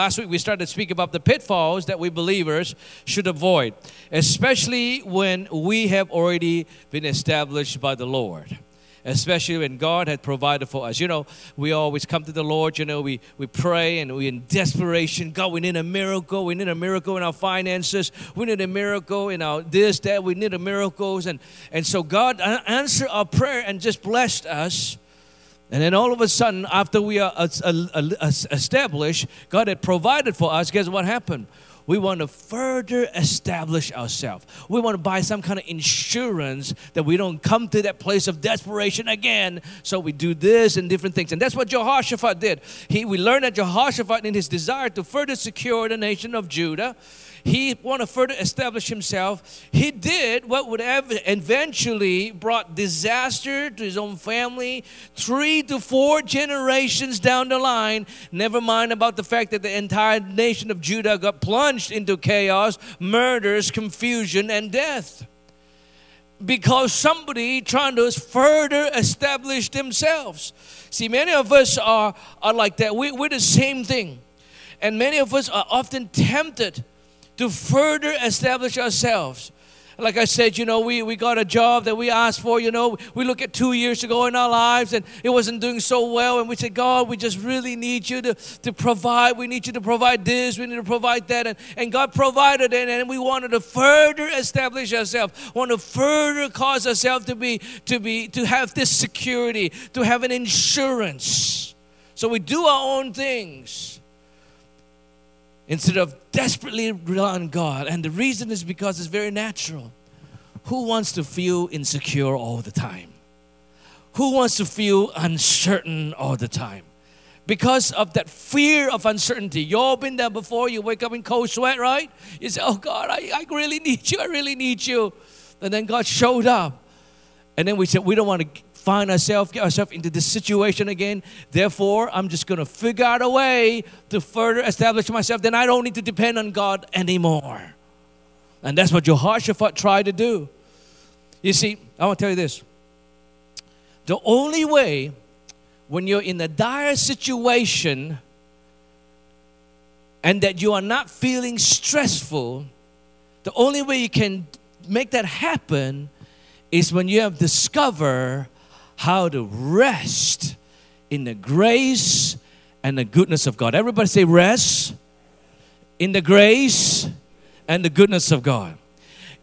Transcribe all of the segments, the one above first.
Last week we started to speak about the pitfalls that we believers should avoid, especially when we have already been established by the Lord. Especially when God had provided for us. You know, we always come to the Lord, you know, we, we pray and we in desperation, God, we need a miracle. We need a miracle in our finances. We need a miracle in our this, that. We need a miracles. And, and so God uh, answered our prayer and just blessed us and then all of a sudden, after we are established, God had provided for us. Guess what happened? We want to further establish ourselves. We want to buy some kind of insurance that we don't come to that place of desperation again. So we do this and different things. And that's what Jehoshaphat did. He, we learned that Jehoshaphat, in his desire to further secure the nation of Judah, he wanted to further establish himself. He did what would have eventually brought disaster to his own family, three to four generations down the line. Never mind about the fact that the entire nation of Judah got plunged into chaos, murders, confusion, and death. Because somebody trying to further establish themselves. See, many of us are, are like that. We, we're the same thing. And many of us are often tempted to further establish ourselves. Like I said, you know, we, we got a job that we asked for, you know, we look at two years ago in our lives and it wasn't doing so well. And we said, God, we just really need you to, to provide. We need you to provide this, we need to provide that. And, and God provided it. And we wanted to further establish ourselves, want to further cause ourselves to be, to be, to have this security, to have an insurance. So we do our own things instead of desperately rely on God. And the reason is because it's very natural. Who wants to feel insecure all the time? Who wants to feel uncertain all the time? Because of that fear of uncertainty. You all been there before, you wake up in cold sweat, right? You say, Oh God, I, I really need you, I really need you. And then God showed up. And then we said, We don't want to find ourselves, get ourselves into this situation again. Therefore, I'm just going to figure out a way to further establish myself. Then I don't need to depend on God anymore. And that's what Jehoshaphat tried to do. You see, I want to tell you this. The only way when you're in a dire situation and that you are not feeling stressful, the only way you can make that happen is when you have discovered how to rest in the grace and the goodness of God. Everybody say, rest in the grace and the goodness of God.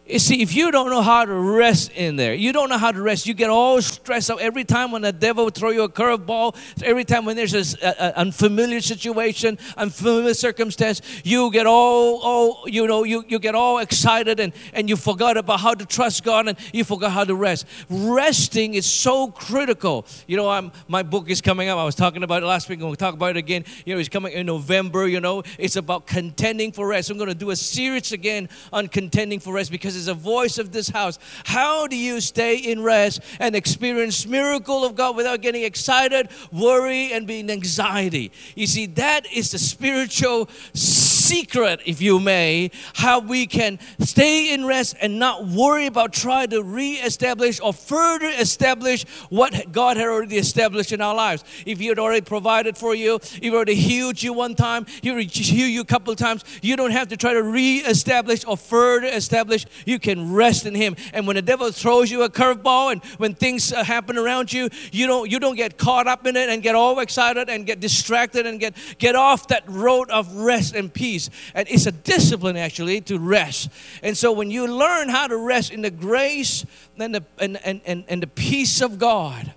You see, if you don't know how to rest in there, you don't know how to rest, you get all stressed out every time when the devil throw you a curveball, every time when there's an unfamiliar situation, unfamiliar circumstance, you get all, all you know, you, you get all excited and, and you forgot about how to trust God and you forgot how to rest. Resting is so critical. You know, I'm, my book is coming up. I was talking about it last week and we'll talk about it again. You know, it's coming in November, you know, it's about contending for rest. I'm going to do a series again on contending for rest because is a voice of this house. How do you stay in rest and experience miracle of God without getting excited, worry, and being anxiety? You see, that is the spiritual secret, if you may, how we can stay in rest and not worry about trying to re-establish or further establish what God had already established in our lives. If He had already provided for you, He already healed you one time, He healed you a couple of times, you don't have to try to re-establish or further establish you can rest in Him. And when the devil throws you a curveball and when things uh, happen around you, you don't you don't get caught up in it and get all excited and get distracted and get get off that road of rest and peace. And it's a discipline actually to rest. And so when you learn how to rest in the grace and the and, and, and, and the peace of God,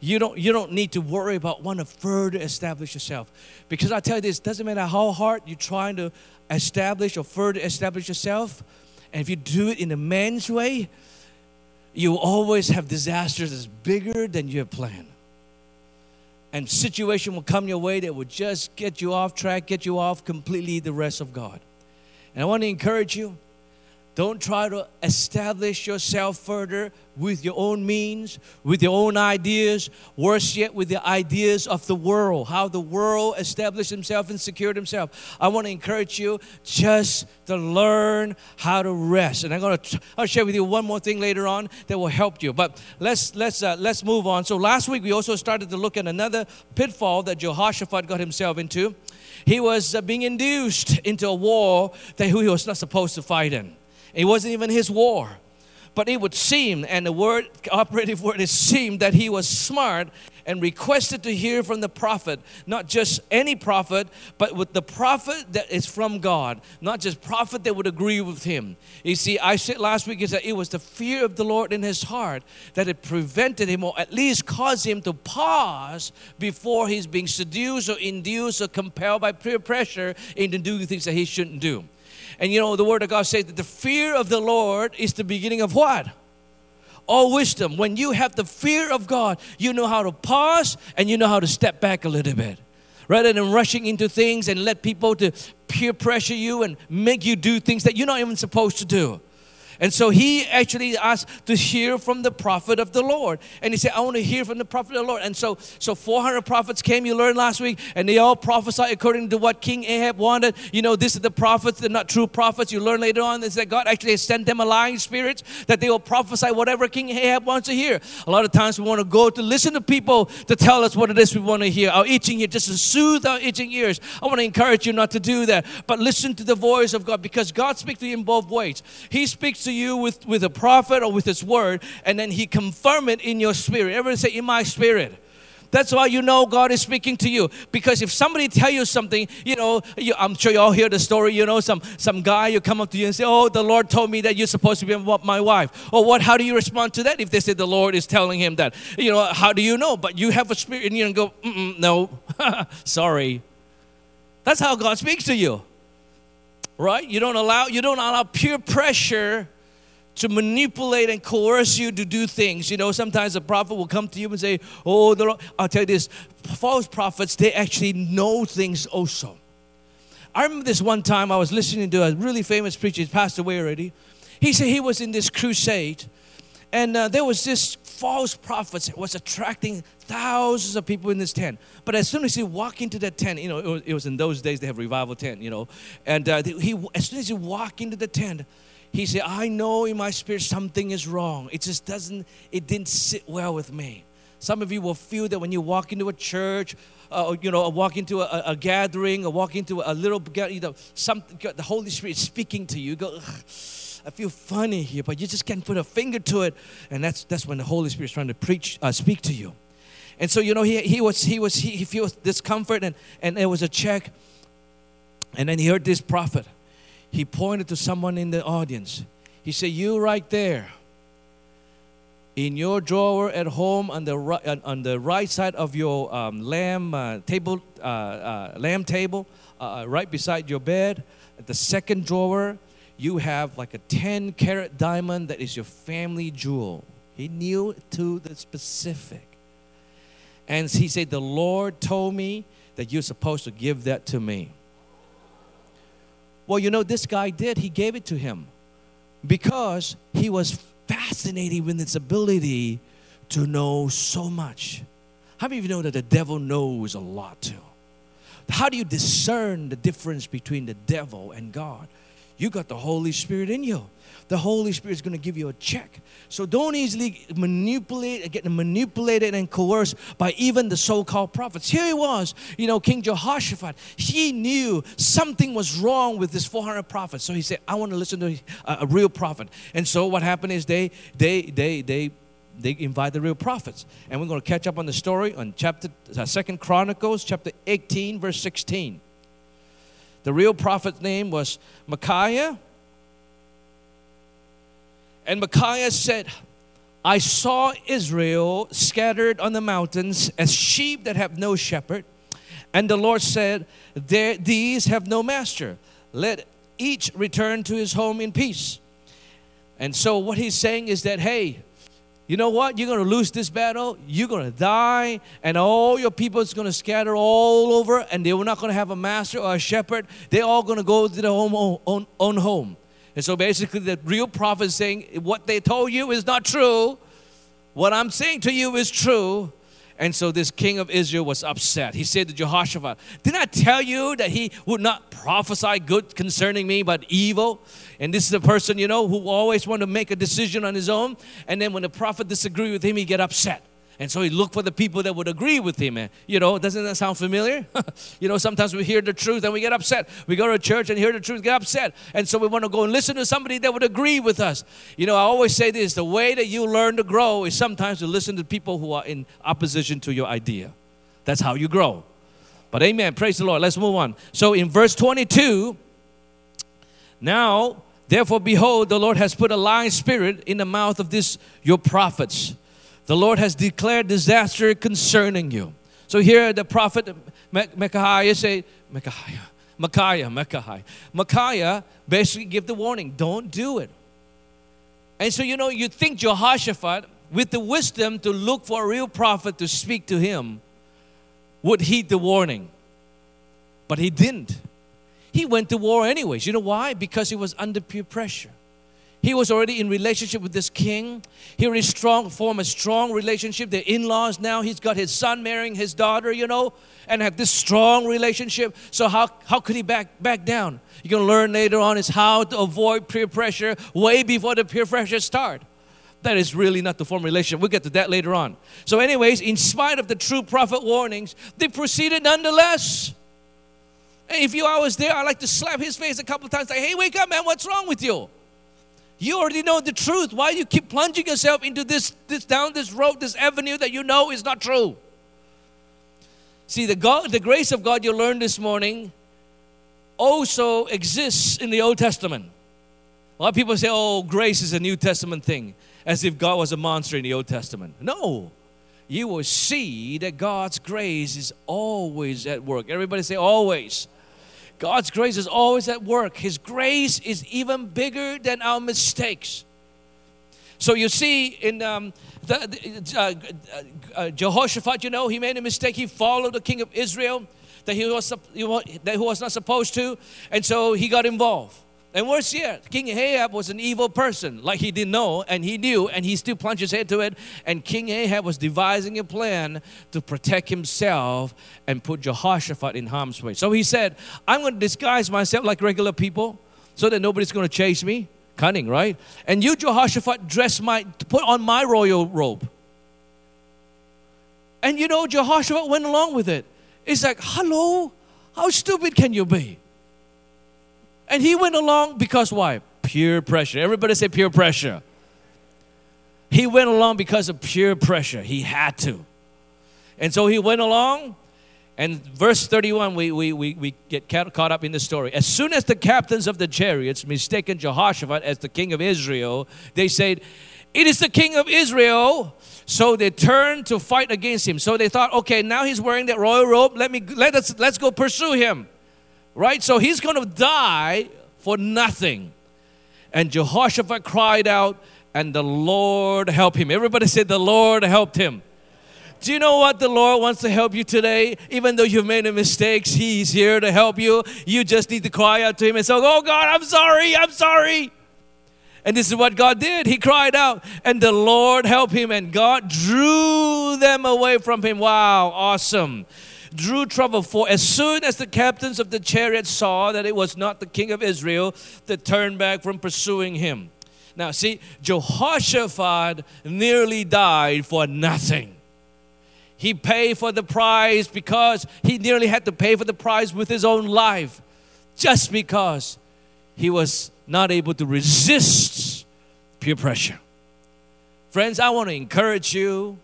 you don't you don't need to worry about wanting to further establish yourself because i tell you this doesn't matter how hard you're trying to establish or further establish yourself and if you do it in a man's way, you always have disasters that's bigger than you have planned. And situation will come your way that will just get you off track, get you off completely the rest of God. And I want to encourage you, Don't try to establish yourself further with your own means, with your own ideas, worse yet, with the ideas of the world, how the world established himself and secured himself. I want to encourage you just to learn how to rest. And I'm going to I'll share with you one more thing later on that will help you. But let's let's uh, let's move on. So last week we also started to look at another pitfall that Jehoshaphat got himself into. He was uh, being induced into a war that he was not supposed to fight in. It wasn't even his war. But it would seem, and the word, operative word is seem, that he was smart and requested to hear from the prophet, not just any prophet, but with the prophet that is from God, not just prophet that would agree with him. You see, I said last week is that it was the fear of the Lord in his heart that it prevented him, or at least caused him to pause before he's being seduced or induced or compelled by peer pressure into doing things that he shouldn't do. And you know, the Word of God says that the fear of the Lord is the beginning of what? All wisdom. When you have the fear of God, you know how to pause and you know how to step back a little bit. Rather than rushing into things and let people to peer pressure you and make you do things that you're not even supposed to do. And so he actually asked to hear from the prophet of the Lord. And he said, I want to hear from the prophet of the Lord. And so, so 400 prophets came, you learned last week, and they all prophesied according to what King Ahab wanted. You know, this is the prophets, they're not true prophets. You learn later on is that God actually sent them a lying spirits that they will prophesy whatever King Ahab wants to hear. A lot of times we want to go to listen to people to tell us what it is we want to hear. Our itching ears, just to soothe our itching ears. I want to encourage you not to do that, but listen to the voice of God because God speaks to you in both ways. He speaks to you with, with a prophet or with his word, and then he confirm it in your spirit. Everybody say, in my spirit. That's why you know God is speaking to you. Because if somebody tell you something, you know, you, I'm sure you all hear the story. You know, some some guy you come up to you and say, "Oh, the Lord told me that you're supposed to be my wife." Or what? How do you respond to that? If they say the Lord is telling him that, you know, how do you know? But you have a spirit, and you go, "No, sorry." That's how God speaks to you, right? You don't allow you don't allow peer pressure to manipulate and coerce you to do things. You know, sometimes a prophet will come to you and say, Oh, the Lord. I'll tell you this false prophets, they actually know things also. I remember this one time I was listening to a really famous preacher, he's passed away already. He said he was in this crusade, and uh, there was this false prophet that was attracting thousands of people in this tent. But as soon as he walked into that tent, you know, it was, it was in those days they have revival tent, you know, and uh, he as soon as he walked into the tent, he said, I know in my spirit something is wrong. It just doesn't, it didn't sit well with me. Some of you will feel that when you walk into a church, uh, you know, walk into a, a, gathering or walk into a little, you know, something, the Holy Spirit is speaking to you. You go, I feel funny here, but you just can't put a finger to it. And that's, that's when the Holy Spirit is trying to preach, uh, speak to you. And so, you know, he, he was, he was, he, he feels discomfort and, and there was a check. And then he heard this prophet he pointed to someone in the audience. He said, You right there, in your drawer at home on the right, on the right side of your um, lamb uh, table, uh, uh, lamb table, uh, uh, right beside your bed, at the second drawer, you have like a 10 carat diamond that is your family jewel. He knew to the specific. And he said, The Lord told me that you're supposed to give that to me. Well, you know, this guy did. He gave it to him because he was fascinated with its ability to know so much. How many of you know that the devil knows a lot too? How do you discern the difference between the devil and God? You got the Holy Spirit in you the Holy Spirit is going to give you a check. So don't easily manipulate, get manipulated and coerced by even the so-called prophets. Here he was, you know, King Jehoshaphat. He knew something was wrong with this 400 prophets. So he said, I want to listen to a, a real prophet. And so what happened is they, they, they, they, they invite the real prophets. And we're going to catch up on the story on chapter uh, Second Chronicles, chapter 18, verse 16. The real prophet's name was Micaiah and Micaiah said, I saw Israel scattered on the mountains as sheep that have no shepherd. And the Lord said, These have no master. Let each return to his home in peace. And so, what he's saying is that, hey, you know what? You're going to lose this battle. You're going to die, and all your people is going to scatter all over, and they were not going to have a master or a shepherd. They're all going to go to their own, own, own home. And so basically, the real prophet is saying, What they told you is not true. What I'm saying to you is true. And so this king of Israel was upset. He said to Jehoshaphat, Didn't I tell you that he would not prophesy good concerning me, but evil? And this is a person, you know, who always want to make a decision on his own. And then when the prophet disagree with him, he get upset. And so he looked for the people that would agree with him. You know, doesn't that sound familiar? you know, sometimes we hear the truth and we get upset. We go to church and hear the truth, get upset. And so we want to go and listen to somebody that would agree with us. You know, I always say this the way that you learn to grow is sometimes to listen to people who are in opposition to your idea. That's how you grow. But amen. Praise the Lord. Let's move on. So in verse 22, now, therefore, behold, the Lord has put a lying spirit in the mouth of this your prophets the Lord has declared disaster concerning you. So here the prophet Micaiah say, Micaiah, Micaiah, Micaiah. Micaiah basically give the warning, don't do it. And so, you know, you think Jehoshaphat, with the wisdom to look for a real prophet to speak to him, would heed the warning. But he didn't. He went to war anyways. You know why? Because he was under peer pressure. He was already in relationship with this king. He already strong, formed a strong relationship. The in-laws now, he's got his son marrying his daughter, you know, and have this strong relationship. So how, how could he back, back down? You're going to learn later on is how to avoid peer pressure way before the peer pressure start. That is really not the form relationship. We'll get to that later on. So anyways, in spite of the true prophet warnings, they proceeded nonetheless. And if you I was there, I'd like to slap his face a couple times, like, hey, wake up, man, what's wrong with you? You already know the truth. Why you keep plunging yourself into this, this down this road, this avenue that you know is not true? See, the God, the grace of God you learned this morning also exists in the Old Testament. A lot of people say, oh, grace is a New Testament thing, as if God was a monster in the Old Testament. No. You will see that God's grace is always at work. Everybody say, always. God's grace is always at work. His grace is even bigger than our mistakes. So you see, in um, the, the uh, uh, uh, Jehoshaphat, you know, he made a mistake. He followed the king of Israel that he was that he was not supposed to, and so he got involved. And worse yet, King Ahab was an evil person, like he didn't know, and he knew, and he still plunged his head to it. And King Ahab was devising a plan to protect himself and put Jehoshaphat in harm's way. So he said, I'm going to disguise myself like regular people so that nobody's going to chase me. Cunning, right? And you, Jehoshaphat, dress my, put on my royal robe. And you know, Jehoshaphat went along with it. It's like, hello, how stupid can you be? And he went along because why? Pure pressure. Everybody say pure pressure. He went along because of pure pressure. He had to. And so he went along. And verse 31, we, we, we, we get caught up in the story. As soon as the captains of the chariots mistaken Jehoshaphat as the king of Israel, they said, It is the king of Israel. So they turned to fight against him. So they thought, okay, now he's wearing that royal robe. Let me let us let's go pursue him. Right? So he's going to die for nothing. And Jehoshaphat cried out, and the Lord helped him. Everybody said, The Lord helped him. Do you know what the Lord wants to help you today? Even though you've made mistakes, He's here to help you. You just need to cry out to Him and say, Oh God, I'm sorry, I'm sorry. And this is what God did. He cried out, and the Lord helped him, and God drew them away from him. Wow, awesome drew trouble for as soon as the captains of the chariot saw that it was not the king of Israel, they turned back from pursuing him. Now, see, Jehoshaphat nearly died for nothing. He paid for the price because he nearly had to pay for the price with his own life just because he was not able to resist peer pressure. Friends, I want to encourage you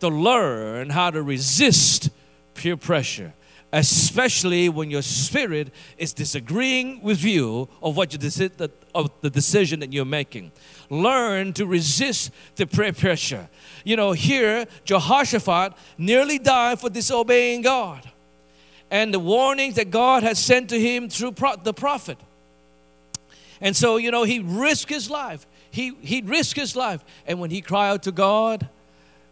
to learn how to resist peer pressure, especially when your spirit is disagreeing with you of what you deci- of the decision that you're making. Learn to resist the peer pressure. You know, here Jehoshaphat nearly died for disobeying God, and the warnings that God had sent to him through pro- the prophet. And so, you know, he risked his life. He he risked his life, and when he cried out to God,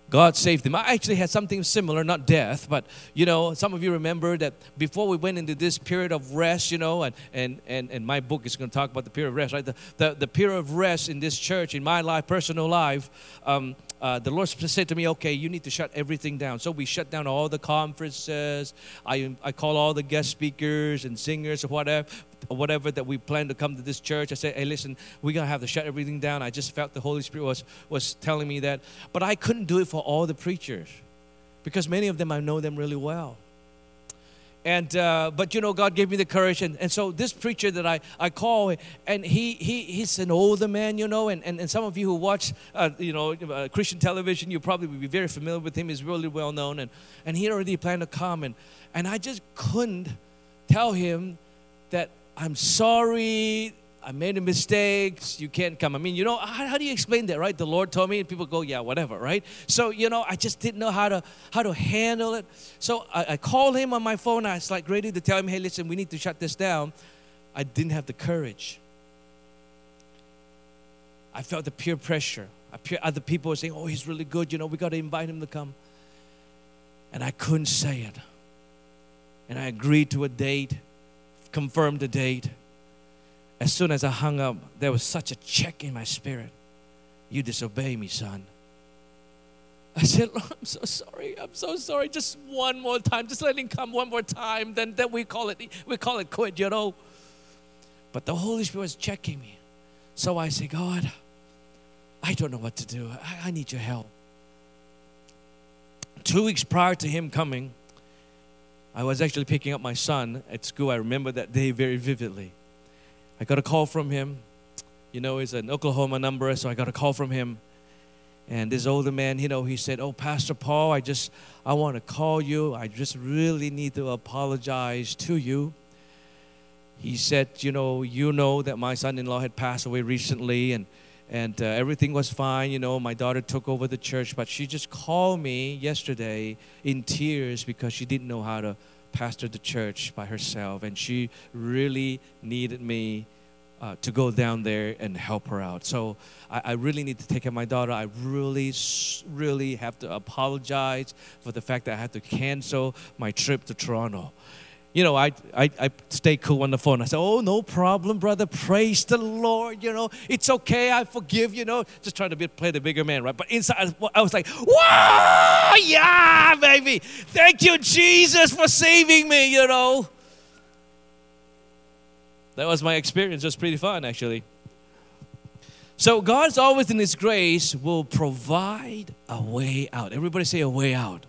God saved him. I actually had something similar, not death, but you know, some of you remember that before we went into this period of rest, you know, and and and, and my book is going to talk about the period of rest, right? The, the, the period of rest in this church, in my life, personal life, um, uh, the Lord said to me, okay, you need to shut everything down. So we shut down all the conferences. I, I call all the guest speakers and singers or whatever, whatever that we plan to come to this church. I said, hey, listen, we're going to have to shut everything down. I just felt the Holy Spirit was, was telling me that. But I couldn't do it for all the preachers because many of them, I know them really well. And uh, but you know, God gave me the courage, and, and so this preacher that I, I call, and he, he he's an older man, you know, and, and, and some of you who watch uh, you know uh, Christian television, you probably be very familiar with him. He's really well known, and and he already planned to come, and and I just couldn't tell him that I'm sorry I made a mistake. You can't come. I mean, you know, how, how, do you explain that, right? The Lord told me, and people go, yeah, whatever, right? So, you know, I just didn't know how to how to handle it. So I, I called him on my phone. I was like ready to tell him, hey, listen, we need to shut this down. I didn't have the courage. I felt the peer pressure. Other people were saying, oh, he's really good. You know, we got to invite him to come. And I couldn't say it. And I agreed to a date, confirmed the date as soon as I hung up, there was such a check in my spirit. You disobey me, son. I said, Lord, I'm so sorry. I'm so sorry. Just one more time. Just let him come one more time. Then, then we call it we call it quit, you know. But the Holy Spirit was checking me. So I say, God, I don't know what to do. I, I need your help. Two weeks prior to him coming, I was actually picking up my son at school. I remember that day very vividly. I got a call from him. You know, it's an Oklahoma number, so I got a call from him. And this older man, you know, he said, "Oh, Pastor Paul, I just I want to call you. I just really need to apologize to you." He said, "You know, you know that my son-in-law had passed away recently, and and uh, everything was fine. You know, my daughter took over the church, but she just called me yesterday in tears because she didn't know how to pastor the church by herself, and she really needed me uh, to go down there and help her out. So I, I, really need to take care of my daughter. I really, really have to apologize for the fact that I had to cancel my trip to Toronto you know, I, I, I stay cool on the phone. I say, oh, no problem, brother. Praise the Lord. You know, it's okay. I forgive, you know, just trying to be, play the bigger man, right? But inside, I was like, wow, yeah, baby. Thank you, Jesus, for saving me, you know. That was my experience. It was pretty fun, actually. So God's always in His grace will provide a way out. Everybody say a way out.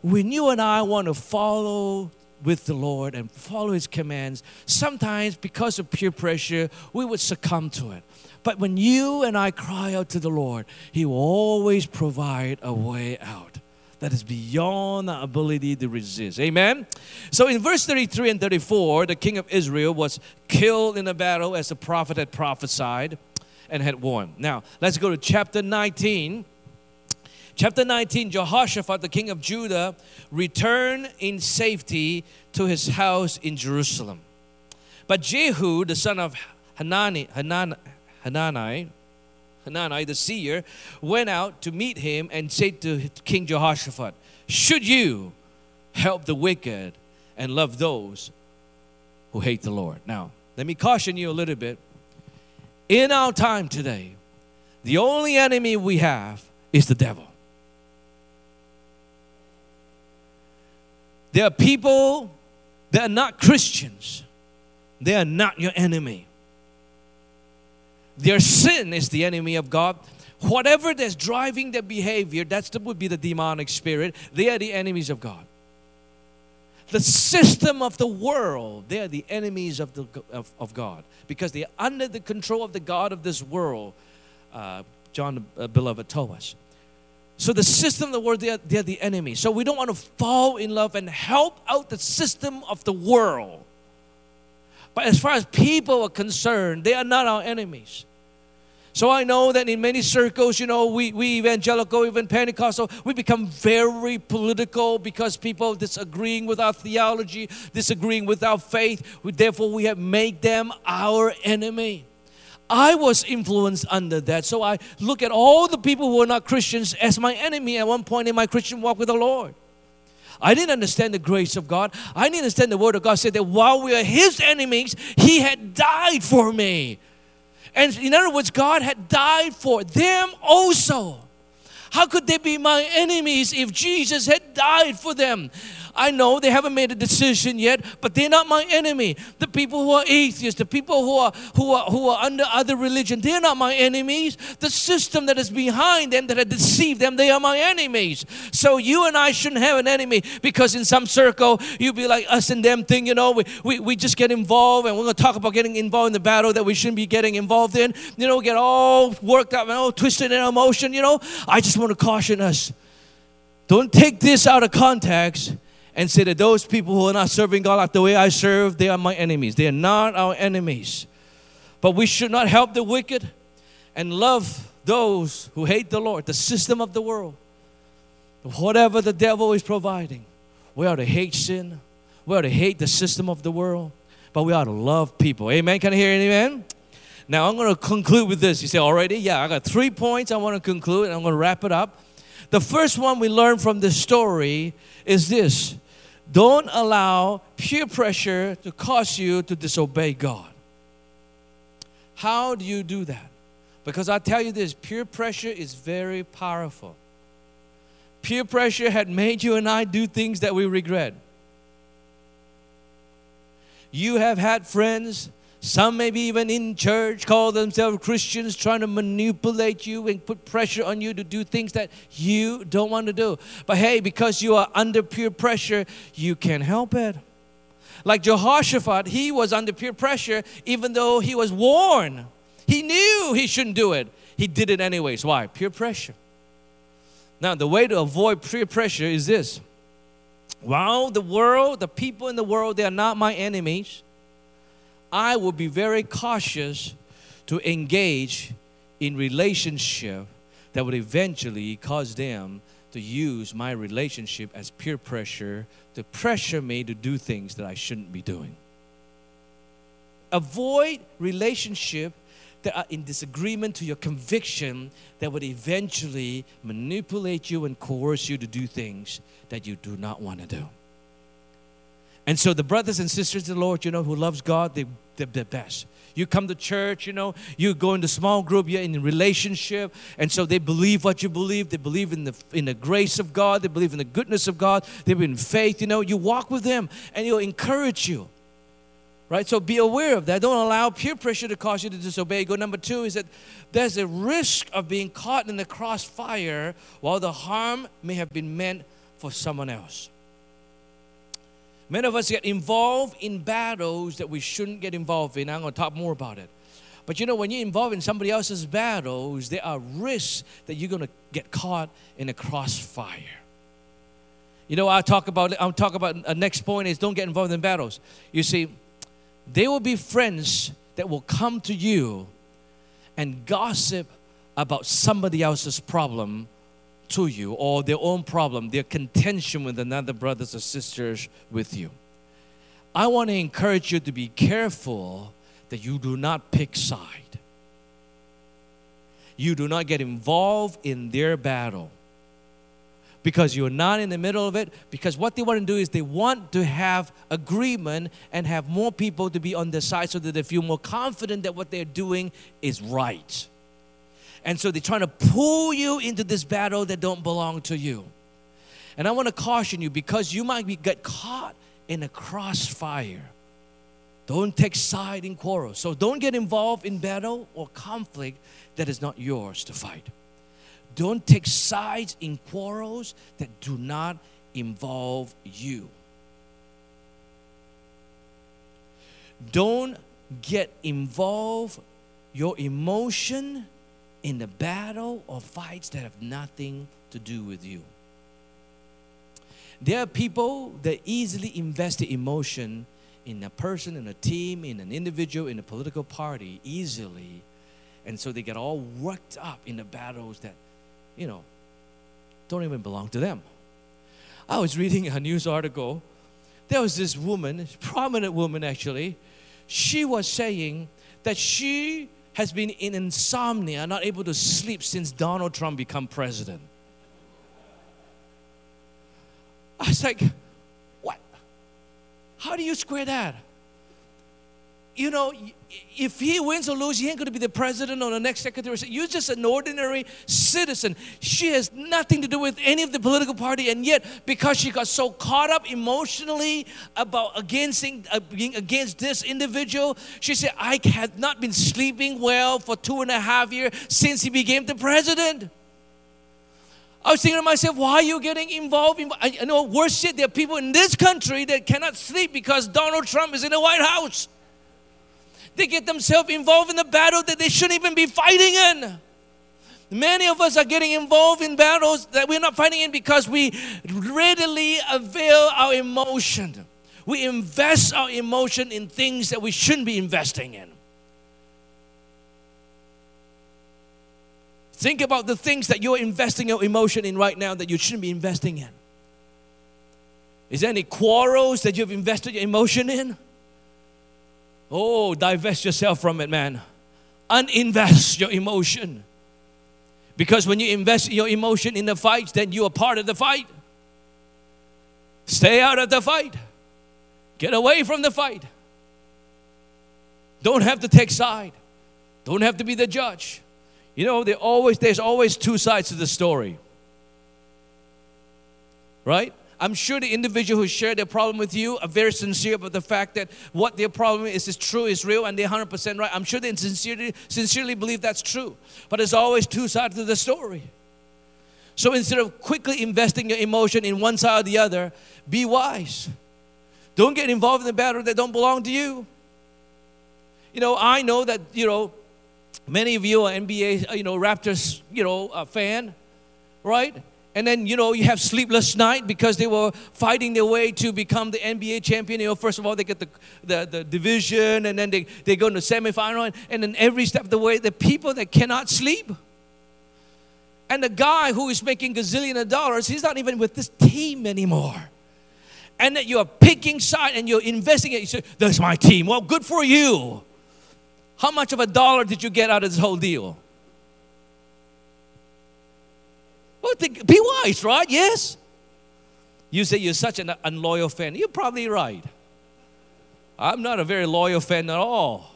When you and I want to follow with the Lord and follow His commands, sometimes because of peer pressure, we would succumb to it. But when you and I cry out to the Lord, He will always provide a way out that is beyond our ability to resist. Amen? So in verse 33 and 34, the king of Israel was killed in a battle as the prophet had prophesied and had warned. Now, let's go to chapter 19 Chapter 19 Jehoshaphat, the king of Judah, returned in safety to his house in Jerusalem. But Jehu, the son of Hanani, Hanan, Hanani, Hanani, the seer, went out to meet him and said to King Jehoshaphat, Should you help the wicked and love those who hate the Lord? Now, let me caution you a little bit. In our time today, the only enemy we have is the devil. There are people that are not Christians. They are not your enemy. Their sin is the enemy of God. Whatever that's driving their behavior, that would be the demonic spirit. They are the enemies of God. The system of the world, they are the enemies of, the, of, of God because they are under the control of the God of this world. Uh, John, uh, beloved, told us. So the system of the world, they're, they're the enemy. So we don't want to fall in love and help out the system of the world. But as far as people are concerned, they are not our enemies. So I know that in many circles, you know, we, we evangelical, even Pentecostal, we become very political because people disagreeing with our theology, disagreeing with our faith. We, Therefore, we have made them our enemy. I was influenced under that. So I look at all the people who are not Christians as my enemy at one point in my Christian walk with the Lord. I didn't understand the grace of God. I didn't understand the word of God said that while we are his enemies, he had died for me. And in other words, God had died for them also. How could they be my enemies if Jesus had died for them? I know they haven't made a decision yet, but they're not my enemy. The people who are atheists, the people who are who are who are under other religion, they're not my enemies. The system that is behind them that has deceived them, they are my enemies. So you and I shouldn't have an enemy because in some circle you be like us and them thing, you know, we, we, we just get involved and we're gonna talk about getting involved in the battle that we shouldn't be getting involved in, you know, get all worked up and all twisted in emotion, you know. I just want to caution us. Don't take this out of context and say that those people who are not serving God like the way I serve, they are my enemies. They are not our enemies. But we should not help the wicked and love those who hate the Lord, the system of the world. Whatever the devil is providing, we ought to hate sin. We ought to hate the system of the world, but we ought to love people. Amen. Can I hear an amen? Now I'm going to conclude with this. You say already? Yeah, I got three points I want to conclude, and I'm going to wrap it up. The first one we learn from this story is this don't allow peer pressure to cause you to disobey God. How do you do that? Because I tell you this peer pressure is very powerful. Peer pressure had made you and I do things that we regret. You have had friends some maybe even in church call themselves Christians, trying to manipulate you and put pressure on you to do things that you don't want to do. But hey, because you are under peer pressure, you can't help it. Like Jehoshaphat, he was under peer pressure even though he was warned. He knew he shouldn't do it. He did it anyways. Why? Peer pressure. Now, the way to avoid peer pressure is this. While the world, the people in the world, they are not my enemies I will be very cautious to engage in relationship that would eventually cause them to use my relationship as peer pressure to pressure me to do things that I shouldn't be doing. Avoid relationship that are in disagreement to your conviction that would eventually manipulate you and coerce you to do things that you do not want to do. And so the brothers and sisters of the Lord, you know, who loves God, they, they're the best. You come to church, you know, you go into small group, you're in a relationship, and so they believe what you believe. They believe in the in the grace of God, they believe in the goodness of God, they believe in faith, you know. You walk with them and he'll encourage you. Right? So be aware of that. Don't allow peer pressure to cause you to disobey. Go number two is that there's a risk of being caught in the crossfire while the harm may have been meant for someone else. Many of us get involved in battles that we shouldn't get involved in. I'm going to talk more about it. But you know, when you're involved in somebody else's battles, there are risks that you're going to get caught in a crossfire. You know, I talk about. I'll talk about. A uh, next point is don't get involved in battles. You see, there will be friends that will come to you and gossip about somebody else's problem to you or their own problem, their contention with another brothers or sisters with you. I want to encourage you to be careful that you do not pick side. You do not get involved in their battle because you're not in the middle of it because what they want to do is they want to have agreement and have more people to be on their side so that they feel more confident that what they're doing is right and so they're trying to pull you into this battle that don't belong to you. And I want to caution you because you might be, get caught in a crossfire. Don't take side in quarrels. So don't get involved in battle or conflict that is not yours to fight. Don't take sides in quarrels that do not involve you. Don't get involved your emotion in the battle or fights that have nothing to do with you. There are people that easily invest the emotion in a person, in a team, in an individual, in a political party easily. And so they get all worked up in the battles that, you know, don't even belong to them. I was reading a news article. There was this woman, prominent woman actually. She was saying that she has been in insomnia, not able to sleep since Donald Trump become president. I was like, what? How do you square that? You know, if he wins or loses, he ain't going to be the president or the next secretary. You're just an ordinary citizen. She has nothing to do with any of the political party, and yet because she got so caught up emotionally about against uh, being against this individual, she said, "I had not been sleeping well for two and a half years since he became the president." I was thinking to myself, why are you getting involved? In, I know worse yet, there are people in this country that cannot sleep because Donald Trump is in the White House. They get themselves involved in a battle that they shouldn't even be fighting in. Many of us are getting involved in battles that we're not fighting in because we readily avail our emotion. We invest our emotion in things that we shouldn't be investing in. Think about the things that you're investing your emotion in right now that you shouldn't be investing in. Is there any quarrels that you've invested your emotion in? Oh, divest yourself from it, man. Uninvest your emotion. Because when you invest your emotion in the fight, then you are part of the fight. Stay out of the fight. Get away from the fight. Don't have to take side. Don't have to be the judge. You know, there always there's always two sides to the story. Right? I'm sure the individual who shared their problem with you are very sincere about the fact that what their problem is is true, is real, and they're 100% right. I'm sure they sincerely, sincerely believe that's true. But there's always two sides to the story. So instead of quickly investing your emotion in one side or the other, be wise. Don't get involved in the battle that don't belong to you. You know, I know that, you know, many of you are NBA, you know, Raptors, you know, fan, right? And then, you know, you have sleepless night because they were fighting their way to become the NBA champion. You know, first of all, they get the, the, the division and then they, they go into the semifinal. And then every step of the way, the people that cannot sleep. And the guy who is making gazillion of dollars, he's not even with this team anymore. And that you're picking side and you're investing it. You say, that's my team. Well, good for you. How much of a dollar did you get out of this whole deal? Well, think, be wise, right? Yes. You say you're such an unloyal fan. You're probably right. I'm not a very loyal fan at all.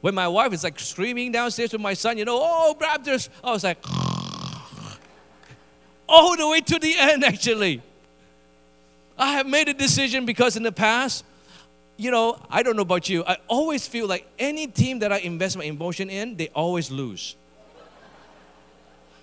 When my wife is like screaming downstairs with my son, you know, oh, Raptors, I was like, all the way to the end, actually. I have made a decision because in the past, you know, I don't know about you, I always feel like any team that I invest my emotion in, they always lose.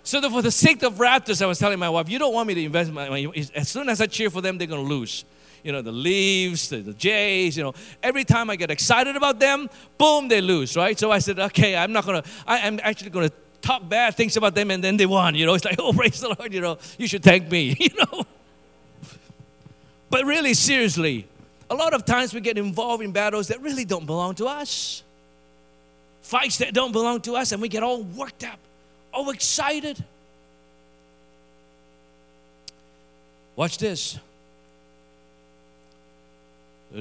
So, for the sake of Raptors, I was telling my wife, you don't want me to invest my, my as soon as I cheer for them, they're going to lose. You know, the Leafs, the, the Jays, you know, every time I get excited about them, boom, they lose, right? So I said, okay, I'm not going to, I'm actually going to talk bad things about them and then they won. You know, it's like, oh, praise the Lord, you know, you should thank me, you know. But really, seriously, a lot of times we get involved in battles that really don't belong to us, fights that don't belong to us, and we get all worked up oh excited. Watch this.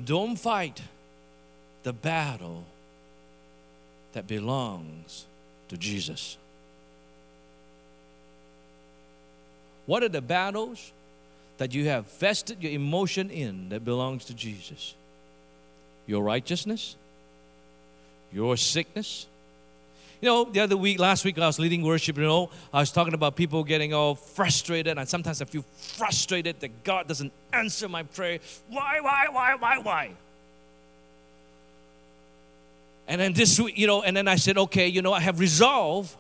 Don't fight the battle that belongs to Jesus. What are the battles that you have vested your emotion in that belongs to Jesus? Your righteousness, your sickness, you know, the other week, last week, I was leading worship. You know, I was talking about people getting all frustrated, and sometimes I feel frustrated that God doesn't answer my prayer. Why, why, why, why, why? And then this week, you know, and then I said, okay, you know, I have resolved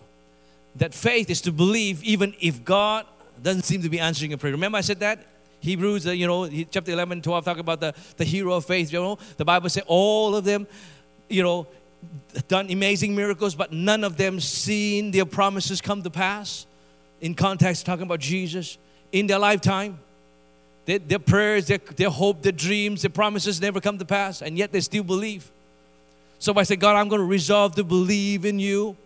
that faith is to believe even if God doesn't seem to be answering a prayer. Remember I said that? Hebrews, uh, you know, chapter 11, 12, talk about the, the hero of faith, you know. The Bible said all of them, you know, done amazing miracles, but none of them seen their promises come to pass. In context, talking about Jesus in their lifetime. Their, their prayers, their, their hope, their dreams, their promises never come to pass, and yet they still believe. So I say, God, I'm going to resolve to believe in you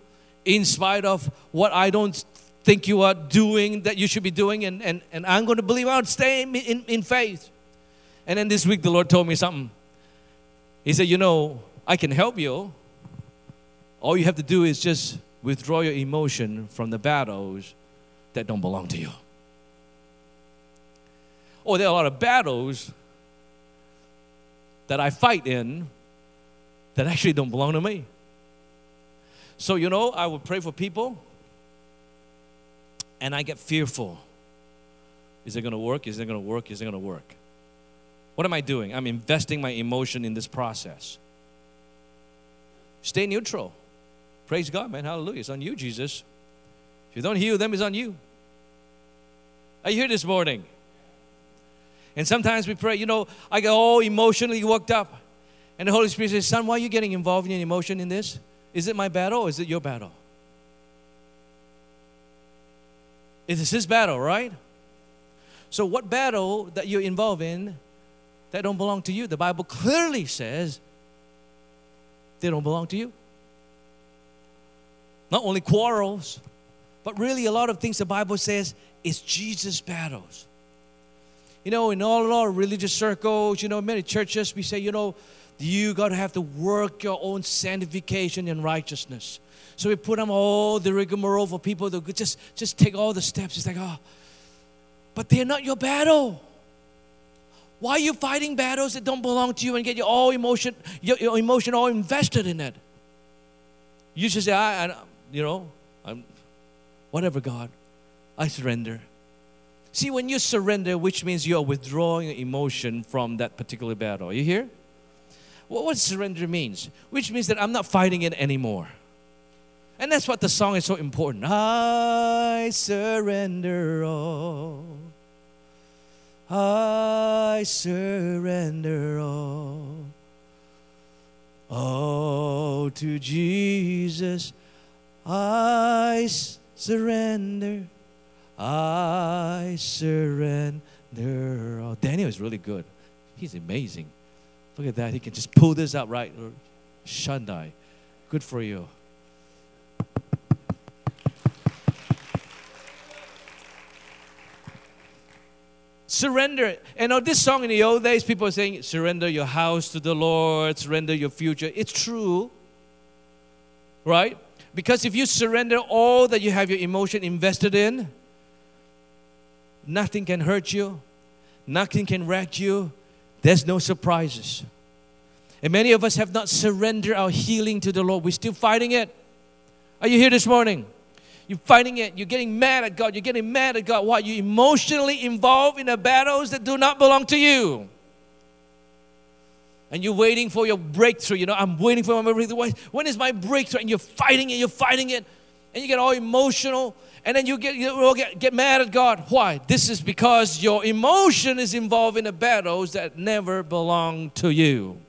in spite of what I don't think you are doing that you should be doing, and, and, and I'm going to believe, I'll stay in, in, in faith. And then this week, the Lord told me something. He said, You know, I can help you, All you have to do is just withdraw your emotion from the battles that don't belong to you. Or there are a lot of battles that I fight in that actually don't belong to me. So, you know, I would pray for people and I get fearful. Is it going to work? Is it going to work? Is it going to work? What am I doing? I'm investing my emotion in this process. Stay neutral. Praise God, man. Hallelujah. It's on you, Jesus. If you don't heal them, it's on you. Are you here this morning? And sometimes we pray, you know, I get all emotionally worked up. And the Holy Spirit says, Son, why are you getting involved in emotion in this? Is it my battle or is it your battle? It is his battle, right? So, what battle that you're involved in that don't belong to you? The Bible clearly says they don't belong to you. Not only quarrels, but really a lot of things the Bible says is Jesus' battles. You know, in all, all religious circles, you know, many churches, we say, you know, you got to have to work your own sanctification and righteousness. So we put on all the rigmarole for people to just, just take all the steps. It's like, oh, but they're not your battle. Why are you fighting battles that don't belong to you and get your all emotion, your, your emotion all invested in it? You should say, I, I you know, I'm, whatever, God, I surrender. See, when you surrender, which means you're withdrawing emotion from that particular battle. Are you here? Well, what surrender means? Which means that I'm not fighting it anymore. And that's what the song is so important. I surrender all. I surrender all. All to Jesus I surrender. I surrender. Oh, Daniel is really good. He's amazing. Look at that. He can just pull this out right. Shandai. Good for you. surrender. And on this song in the old days, people are saying, surrender your house to the Lord, surrender your future. It's true, right? Because if you surrender all that you have your emotion invested in, nothing can hurt you, nothing can wreck you, there's no surprises. And many of us have not surrendered our healing to the Lord. We're still fighting it. Are you here this morning? You're fighting it. You're getting mad at God. You're getting mad at God. Why? You're emotionally involved in the battles that do not belong to you. And you're waiting for your breakthrough. You know, I'm waiting for my breakthrough. When is my breakthrough? And you're fighting it. You're fighting it. And you get all emotional. And then you get, you get, get mad at God. Why? This is because your emotion is involved in the battles that never belong to you.